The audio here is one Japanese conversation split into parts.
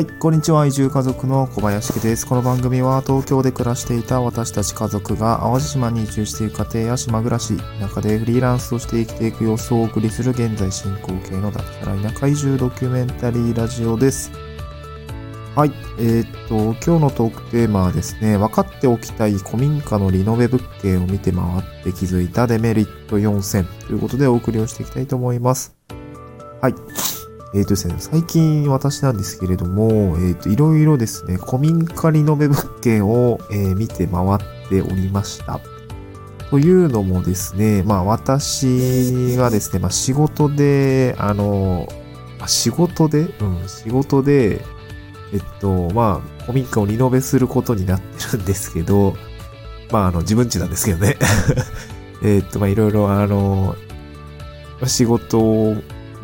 はい、こんにちは。移住家族の小林家です。この番組は東京で暮らしていた私たち家族が淡路島に移住している家庭や島暮らし、中でフリーランスとして生きていく様子をお送りする現在進行形の脱サラ田舎移住ドキュメンタリーラジオです。はい、えー、っと、今日のトークテーマはですね、分かっておきたい古民家のリノベ物件を見て回って気づいたデメリット4選ということでお送りをしていきたいと思います。はい。えーとですね、最近私なんですけれども、えーと、いろいろですね、古民家リノベ物件を、えー見て回っておりました。というのもですね、まあ私がですね、まあ仕事で、あの、仕事で、うん、仕事で、えっと、まあ、古民家をリノベすることになってるんですけど、まああの、自分家なんですけどね。えっと、まあいろいろあの、仕事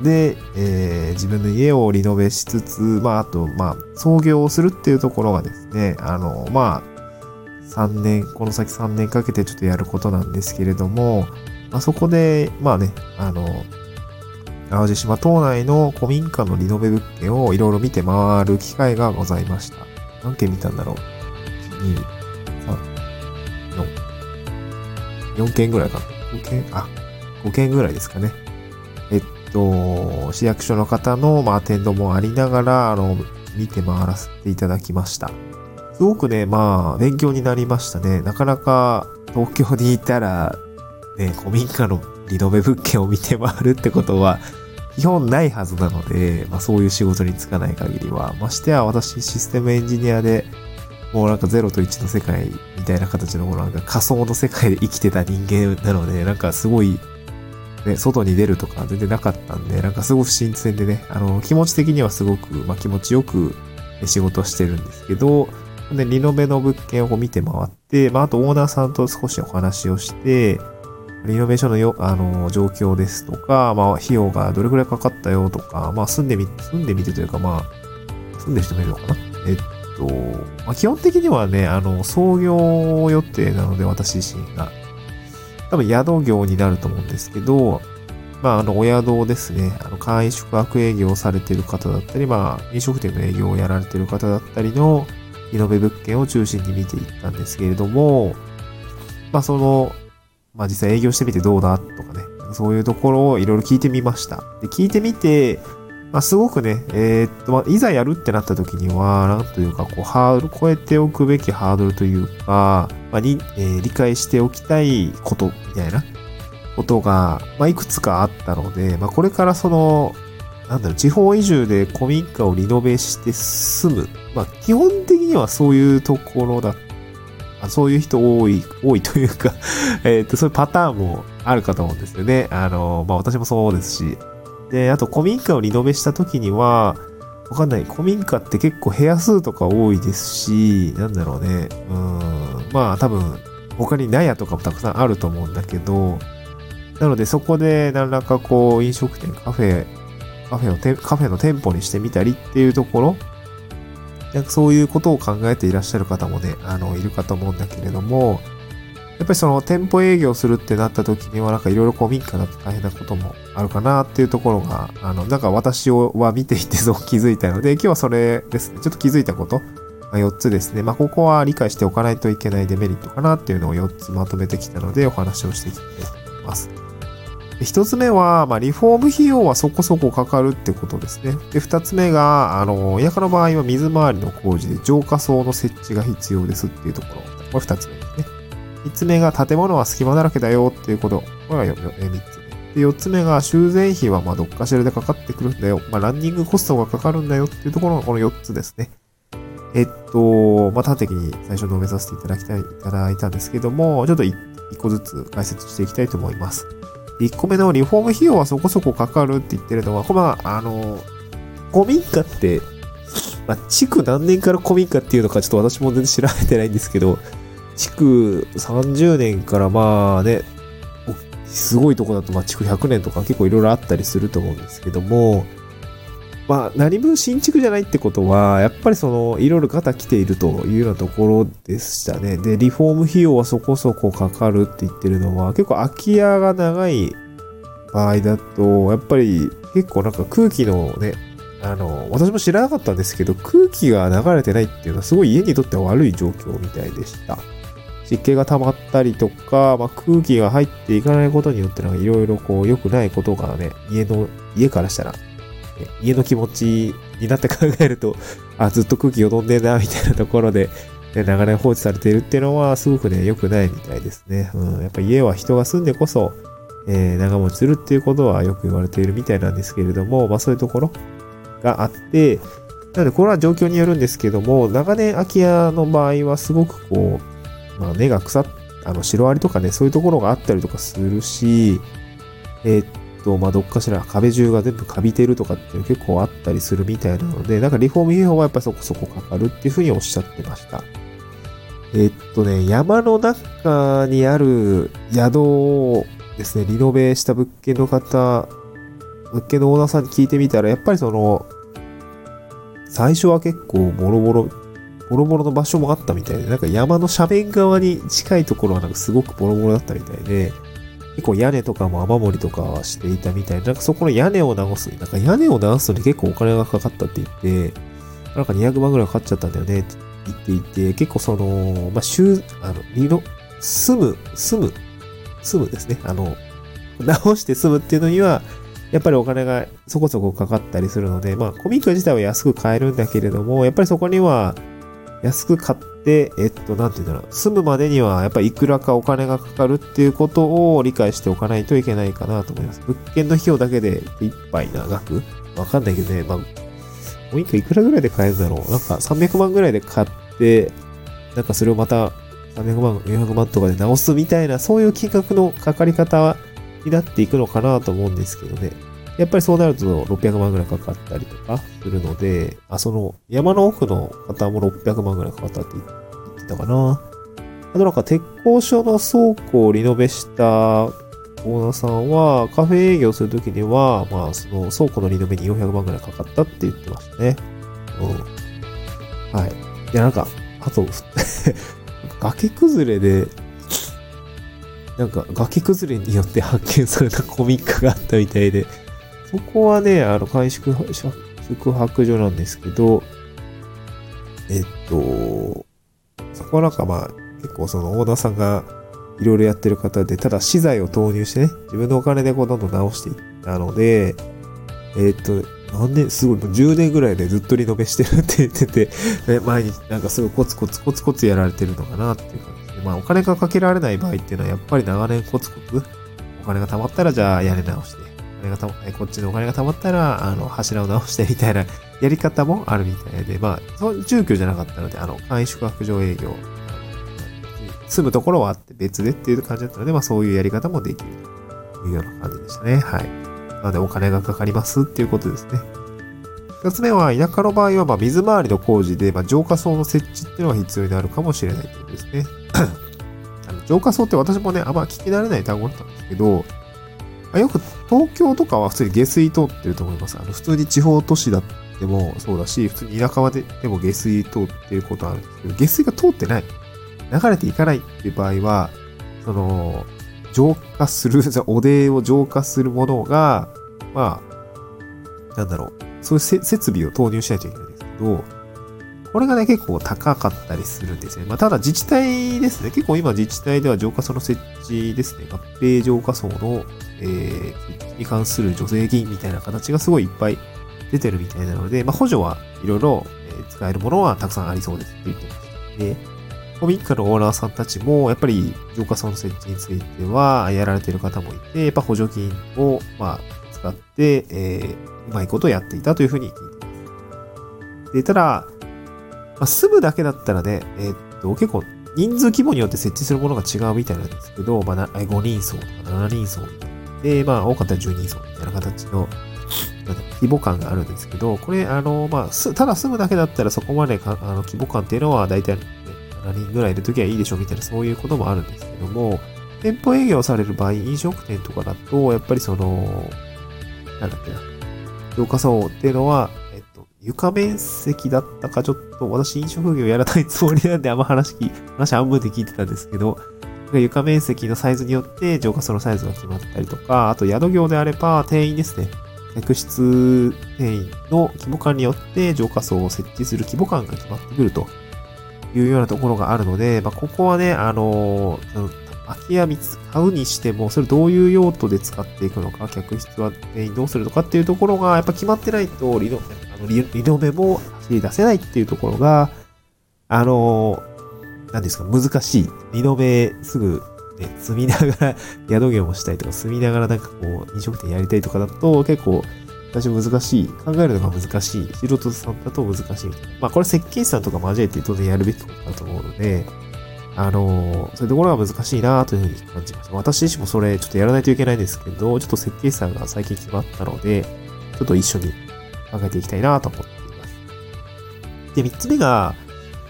で、えー自分の家をリノベしつつ、まあ、あと、まあ、創業をするっていうところがですね、あの、まあ、3年、この先3年かけてちょっとやることなんですけれども、まあ、そこで、まあね、あの、淡路島島内の古民家のリノベ物件をいろいろ見て回る機会がございました。何件見たんだろう ?1、2、3、4、4件ぐらいかな。5件？あ、5件ぐらいですかね。えっと、市役所の方の、まあ、アテンドもありながら、あの、見て回らせていただきました。すごくね、まあ、勉強になりましたね。なかなか東京にいたら、ね、古民家のリノベ物件を見て回るってことは、基本ないはずなので、まあそういう仕事に就かない限りは、ましてや私システムエンジニアで、もうなんか0と1の世界みたいな形のもうなんか仮想の世界で生きてた人間なので、なんかすごいね、外に出るとか全然なかったんで、なんかすごく新鮮でね、あの、気持ち的にはすごく、まあ、気持ちよく仕事してるんですけど、で、リノベの物件を見て回って、まあ、あとオーナーさんと少しお話をして、リノベーションのよ、あの、状況ですとか、まあ、費用がどれくらいかかったよとか、まあ、住んでみ、住んでみてというか、まあ、住んでる人もいるのかな？えっと、まあ、基本的にはね、あの、創業予定なので、私自身が。多分宿業になると思うんですけど、まあ、あの、お宿ですね、あの、会員宿泊営業をされてる方だったり、まあ、飲食店の営業をやられてる方だったりの、リノベ物件を中心に見ていったんですけれども、まあ、その、まあ、実際営業してみてどうだとかね、そういうところをいろいろ聞いてみました。で、聞いてみて、まあ、すごくね、えーっと、まあ、いざやるってなった時には、なんというか、こう、ハードル、超えておくべきハードルというか、まあ、に、えー理解しておきたいこと、みたいなことが、まあ、いくつかあったので、まあ、これからその、なんだろう、地方移住で古民家をリノベして住む。まあ、基本的にはそういうところだあそういう人多い、多いというか、えっと、そういうパターンもあるかと思うんですよね。あの、まあ、私もそうですし。で、あと、古民家をリノベした時には、わかんない。古民家って結構部屋数とか多いですし、なんだろうね。うん。まあ多分、他に納屋とかもたくさんあると思うんだけど、なのでそこで何らかこう飲食店、カフェ、カフェをて、カフェの店舗にしてみたりっていうところ、なんかそういうことを考えていらっしゃる方もね、あの、いるかと思うんだけれども、やっぱりその店舗営業するってなった時にはなんかいろいろ古民家だと大変なこともあるかなっていうところが、あの、なんか私は見ていてそう気づいたので、今日はそれですね、ちょっと気づいたこと、ま、4つですね。まあ、ここは理解しておかないといけないデメリットかなっていうのを4つまとめてきたので、お話をしていきたいと思います。で1つ目は、まあ、リフォーム費用はそこそこかかるってことですね。で、2つ目が、あの、田舎の場合は水回りの工事で浄化層の設置が必要ですっていうところ。これ2つ目ですね。3つ目が建物は隙間だらけだよっていうこと。これが3つ目。で、4つ目が修繕費はまどっかしらでかかってくるんだよ。まあランニングコストがかかるんだよっていうところがこの4つですね。えっと、まあ端的に最初述べさせていただきたい、いただいたんですけども、ちょっと1個ずつ解説していきたいと思います。1個目のリフォーム費用はそこそこかかるって言ってるのは、これは、あの、古民家って、まあ、築何年から古民家っていうのかちょっと私も全然調べてないんですけど、築30年からまあね、すごいとこだとまあ築100年とか結構いろいろあったりすると思うんですけども、まあ何分新築じゃないってことは、やっぱりそのいろいろガタ来ているというようなところでしたね。で、リフォーム費用はそこそこかかるって言ってるのは、結構空き家が長い場合だと、やっぱり結構なんか空気のね、あの、私も知らなかったんですけど、空気が流れてないっていうのはすごい家にとっては悪い状況みたいでした。湿気が溜まったりとか、まあ、空気が入っていかないことによってなんかいろいろこう良くないことがね、家の、家からしたら、ね、家の気持ちになって考えると、あ、ずっと空気を飲んでんな、みたいなところで、ね、長年放置されているっていうのはすごくね、良くないみたいですね。うん、やっぱ家は人が住んでこそ、えー、長持ちするっていうことはよく言われているみたいなんですけれども、まあそういうところがあって、なのでこれは状況によるんですけども、長年空き家の場合はすごくこう、まあ根が腐っ、あの、シロアリとかね、そういうところがあったりとかするし、えー、っと、まあどっかしら壁中が全部カビてるとかって結構あったりするみたいなので、なんかリフォーム費用はやっぱそこそこかかるっていうふうにおっしゃってました。えっとね、山の中にある宿をですね、リノベした物件の方、物件のオーナーさんに聞いてみたら、やっぱりその、最初は結構ボロボロ、ボロボロの場所もあったみたいで、なんか山の斜面側に近いところはなんかすごくボロボロだったみたいで、結構屋根とかも雨漏りとかはしていたみたいで、なんかそこの屋根を直す、なんか屋根を直すのに結構お金がかかったって言って、なんか200万ぐらいかかっちゃったんだよねって言っていて、結構その、まあ、週、あの、リノ、住む、住む、住むですね。あの、直して住むっていうのには、やっぱりお金がそこそこかかったりするので、まあ、コミック自体は安く買えるんだけれども、やっぱりそこには安く買って、えっと、なんて言うんだろう、住むまでにはやっぱりいくらかお金がかかるっていうことを理解しておかないといけないかなと思います。物件の費用だけでいっぱいな額わかんないけどね、まあ、コミックいくらぐらいで買えるんだろうなんか300万ぐらいで買って、なんかそれをまた300万、400万とかで直すみたいな、そういう金額のかかり方になっていくのかなと思うんですけどね。やっぱりそうなると600万ぐらいかかったりとかするので、あ、その山の奥の方も600万ぐらいかかったって言ってたかな。あとなんか鉄工所の倉庫をリノベしたオーナーさんはカフェ営業するときには、まあその倉庫のリノベに400万ぐらいかかったって言ってましたね。うん。はい。いやなんか、あと 崖崩れでなんか崖崩れによって発見されたコミックがあったみたいで、そこはね、あの、会宿宿泊所なんですけど、えっと、そこはなんかまあ、結構そのオーナーさんがいろいろやってる方で、ただ資材を投入してね、自分のお金でこうどんどん直していったので、えっと、何年、すごい、もう10年ぐらいでずっとリノベしてるって言ってて、毎日なんかすごいコツコツコツコツやられてるのかなっていう感じでまあお金がかけられない場合っていうのはやっぱり長年コツコツお金が貯まったらじゃあ屋根直して、金がたこっちのお金が貯まったらあの柱を直してみたいなやり方もあるみたいで、まあそう住居じゃなかったので、あの簡易宿泊場営業、住むところはあって別でっていう感じだったので、まあそういうやり方もできるというような感じでしたね。はい。なのでお金がかかりますっていうことですね。二つ目は、田舎の場合は、ま水回りの工事で、ま浄化層の設置っていうのが必要になるかもしれないということですね。あの浄化層って私もね、あんま聞き慣れない単語だったんですけど、よく東京とかは普通に下水通ってると思います。あの普通に地方都市だってもそうだし、普通に田舎まででも下水通ってることあるんですけど、下水が通ってない、流れていかないっていう場合は、その、浄化する、じゃおでを浄化するものが、まあ、なんだろう、そういう設備を投入しないといけないんですけど、これがね、結構高かったりするんですね。まあ、ただ自治体ですね。結構今自治体では浄化層の設置ですね。合併浄化層の、えー、に関する助成金みたいな形がすごいいっぱい出てるみたいなので、まあ、補助はいろいろ使えるものはたくさんありそうですって言ってましたで、コミックのオーナーさんたちも、やっぱり浄化層の設置についてはやられてる方もいて、やっぱ補助金を、まあ、使って、えー、うまいことをやっていたというふうに聞いてます。で、ただ、まあ、住むだけだったらね、えー、っと、結構人数規模によって設置するものが違うみたいなんですけど、まあ、5人層とか7人層みたいな。で、まあ、多かったら10人層みたいな形の、規模感があるんですけど、これ、あの、まあ、ただ住むだけだったらそこまでかあの規模感っていうのは大体、ね、7人ぐらいいるときはいいでしょうみたいな、そういうこともあるんですけども、店舗営業される場合、飲食店とかだと、やっぱりその、なんだっけな、浄化層っていうのは、床面積だったか、ちょっと私飲食業やらないつもりなんであんま話聞、話半分で聞いてたんですけど、床面積のサイズによって浄化層のサイズが決まったりとか、あと宿業であれば定員ですね。客室定員の規模感によって浄化層を設置する規模感が決まってくるというようなところがあるので、まあ、ここはね、あの空き家買うにしても、それどういう用途で使っていくのか、客室は全員どうするのかっていうところが、やっぱ決まってないとリノ、あのリノベも走り出せないっていうところが、あの、何ですか、難しい。リノベすぐ、ね、住みながら 宿業もしたいとか、住みながらなんかこう、飲食店やりたいとかだと、結構、私難しい。考えるのが難しい。素人さんだと難しい。まあこれ設計士さんとか交えて当然やるべきことだと思うので、あのそういうところが難しいなというふうに感じました。私自身もそれちょっとやらないといけないんですけど、ちょっと設計士さんが最近決まったので、ちょっと一緒に考えていきたいなと思っています。で、三つ目が、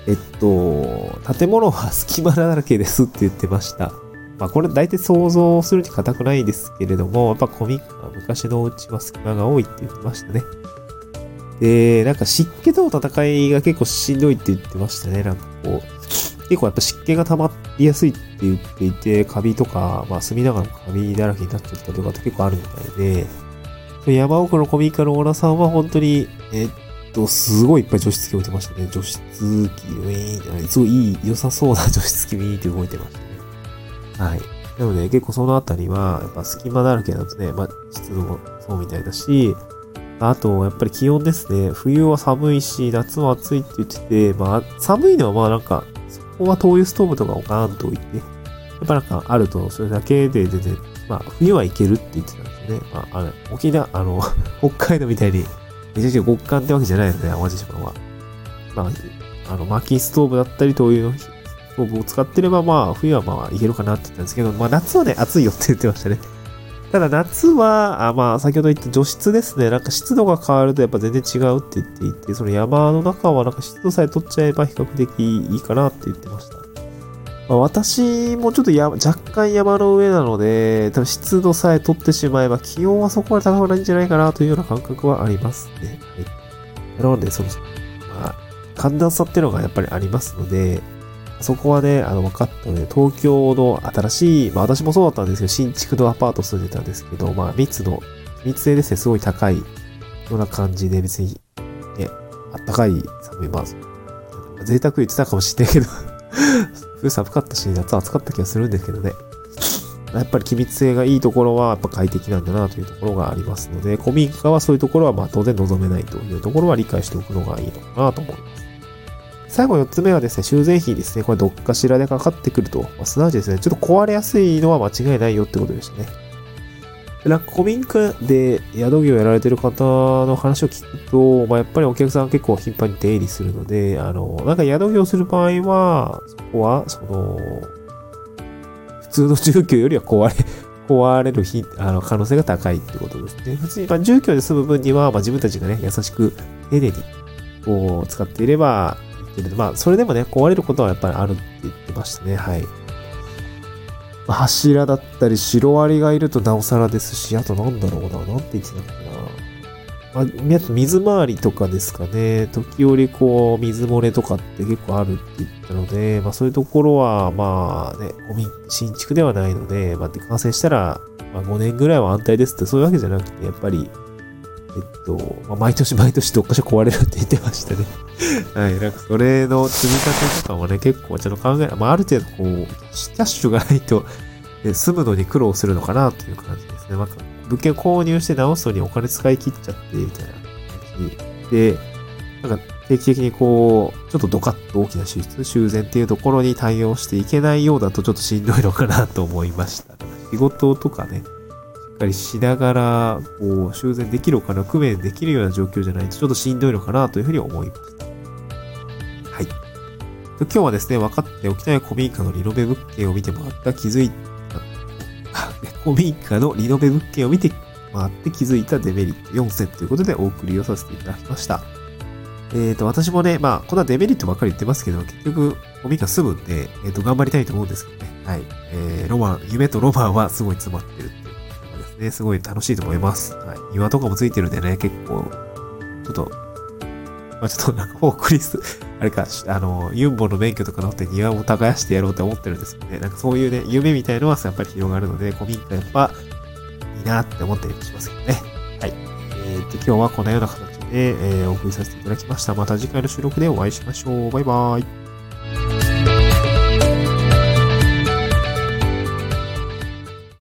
えっと、建物は隙間だらけですって言ってました。まあこれ大体想像するに固くないですけれども、やっぱコミックは昔のうちは隙間が多いって言ってましたね。で、なんか湿気との戦いが結構しんどいって言ってましたね。なんかこう、結構やっぱ湿気が溜まりやすいって言っていて、カビとか、まあ住みながらカビだらけになっちゃったとかって結構あるみたいで、山奥のコミカルオーナさんは本当に、えっと、すごいいっぱい除湿機置いてましたね。除湿機、ウィーンすごいいい、良さそうな除湿機ウィーンって動いてましたね。はい。なので結構そのあたりは、やっぱ隙間だらけだとね、まあ湿度もそうみたいだし、あと、やっぱり気温ですね。冬は寒いし、夏は暑いって言ってて、まあ、寒いのはまあなんか、ここは灯油ストーブとかをガーンと置いて、やっぱなんかあると、それだけで全然、まあ、冬はいけるって言ってたんですよね。まあ、あの、沖縄、あの、北海道みたいに、めちゃくちゃ極寒ってわけじゃないので、淡路島は。まあ、あの、薪ストーブだったり、灯油のストーブを使ってれば、まあ、冬はまあ、いけるかなって言ったんですけど、まあ、夏はね、暑いよって言ってましたね。ただ夏は、あまあ、先ほど言った除湿ですね。なんか湿度が変わるとやっぱ全然違うって言っていて、その山の中はなんか湿度さえ取っちゃえば比較的いいかなって言ってました。まあ、私もちょっとや若干山の上なので、多分湿度さえ取ってしまえば気温はそこまで高くないんじゃないかなというような感覚はありますね。はい。なので、その、まあ、寒暖差っていうのがやっぱりありますので、そこはね、あの、分かったので、東京の新しい、まあ私もそうだったんですけど、新築のアパート住んでたんですけど、まあ密の、密性ですね、すごい高いような感じで、別に、ね、あったかい寒い、まあ、贅沢言ってたかもしれないけど 冬寒かったし、夏暑かった気がするんですけどね。やっぱり気密性がいいところはやっぱ快適なんだなというところがありますので、古民家はそういうところはまあ当然望めないというところは理解しておくのがいいのかなと思います。最後4つ目はですね、修繕費ですね。これどっかしらでかかってくると。まあ、すなわちですね、ちょっと壊れやすいのは間違いないよってことでしたね。なんか古民家で宿業をやられてる方の話を聞くと、まあ、やっぱりお客さん結構頻繁に出入りするので、あの、なんか宿業する場合は、そこは、その、普通の住居よりは壊れ、壊れる日、あの、可能性が高いってことですね。普通に、まあ、住居で住む分には、まあ、自分たちがね、優しく、丁寧に、こう、使っていれば、まあ、それでもね、壊れることはやっぱりあるって言ってましたね。はい。柱だったり、シロアリがいるとなおさらですし、あとなんだろうな、なんて言ってたのかな。あ、水回りとかですかね。時折こう、水漏れとかって結構あるって言ったので、まあそういうところは、まあね、新築ではないので、まあ、完成したら、まあ、5年ぐらいは安泰ですってそういうわけじゃなくて、やっぱり、えっと、まあ、毎年毎年どっかしら壊れるって言ってましたね。はい。なんかそれの積み立てとかもね、結構ちょっと考え、まあ、ある程度こう、キャッシュがないと、ね、住むのに苦労するのかなという感じですね。まあ、物件購入して直すのにお金使い切っちゃって、みたいな感じで、なんか定期的にこう、ちょっとドカッと大きな支出、修繕っていうところに対応していけないようだとちょっとしんどいのかなと思いました。仕事とかね、っかりしながら、こう、修繕できるお金を工面できるような状況じゃないと、ちょっとしんどいのかなというふうに思いました。はい。今日はですね、分かっておきたい古民家のリノベ物件を見てもらった気づいた、古民家のリノベ物件を見て回って気づいたデメリット4選ということでお送りをさせていただきました。えっ、ー、と、私もね、まあ、こんなデメリットばっかり言ってますけど、結局、古民家住むんで、えっ、ー、と、頑張りたいと思うんですけどね。はい。えー、ロマン、夢とロマンはすごい詰まってるね、すごい楽しいと思います。はい。庭とかもついてるんでね、結構、ちょっと、まあ、ちょっとなんかフォークリス、あれか、あの、ユンボの免許とか乗って庭も耕してやろうって思ってるんですけどね、なんかそういうね、夢みたいのはやっぱり広がるので、古民家やっぱいいなって思ったりもしますけどね。はい。えっと、今日はこのような形で、えーお送りさせていただきました。また次回の収録でお会いしましょう。バイバーイ。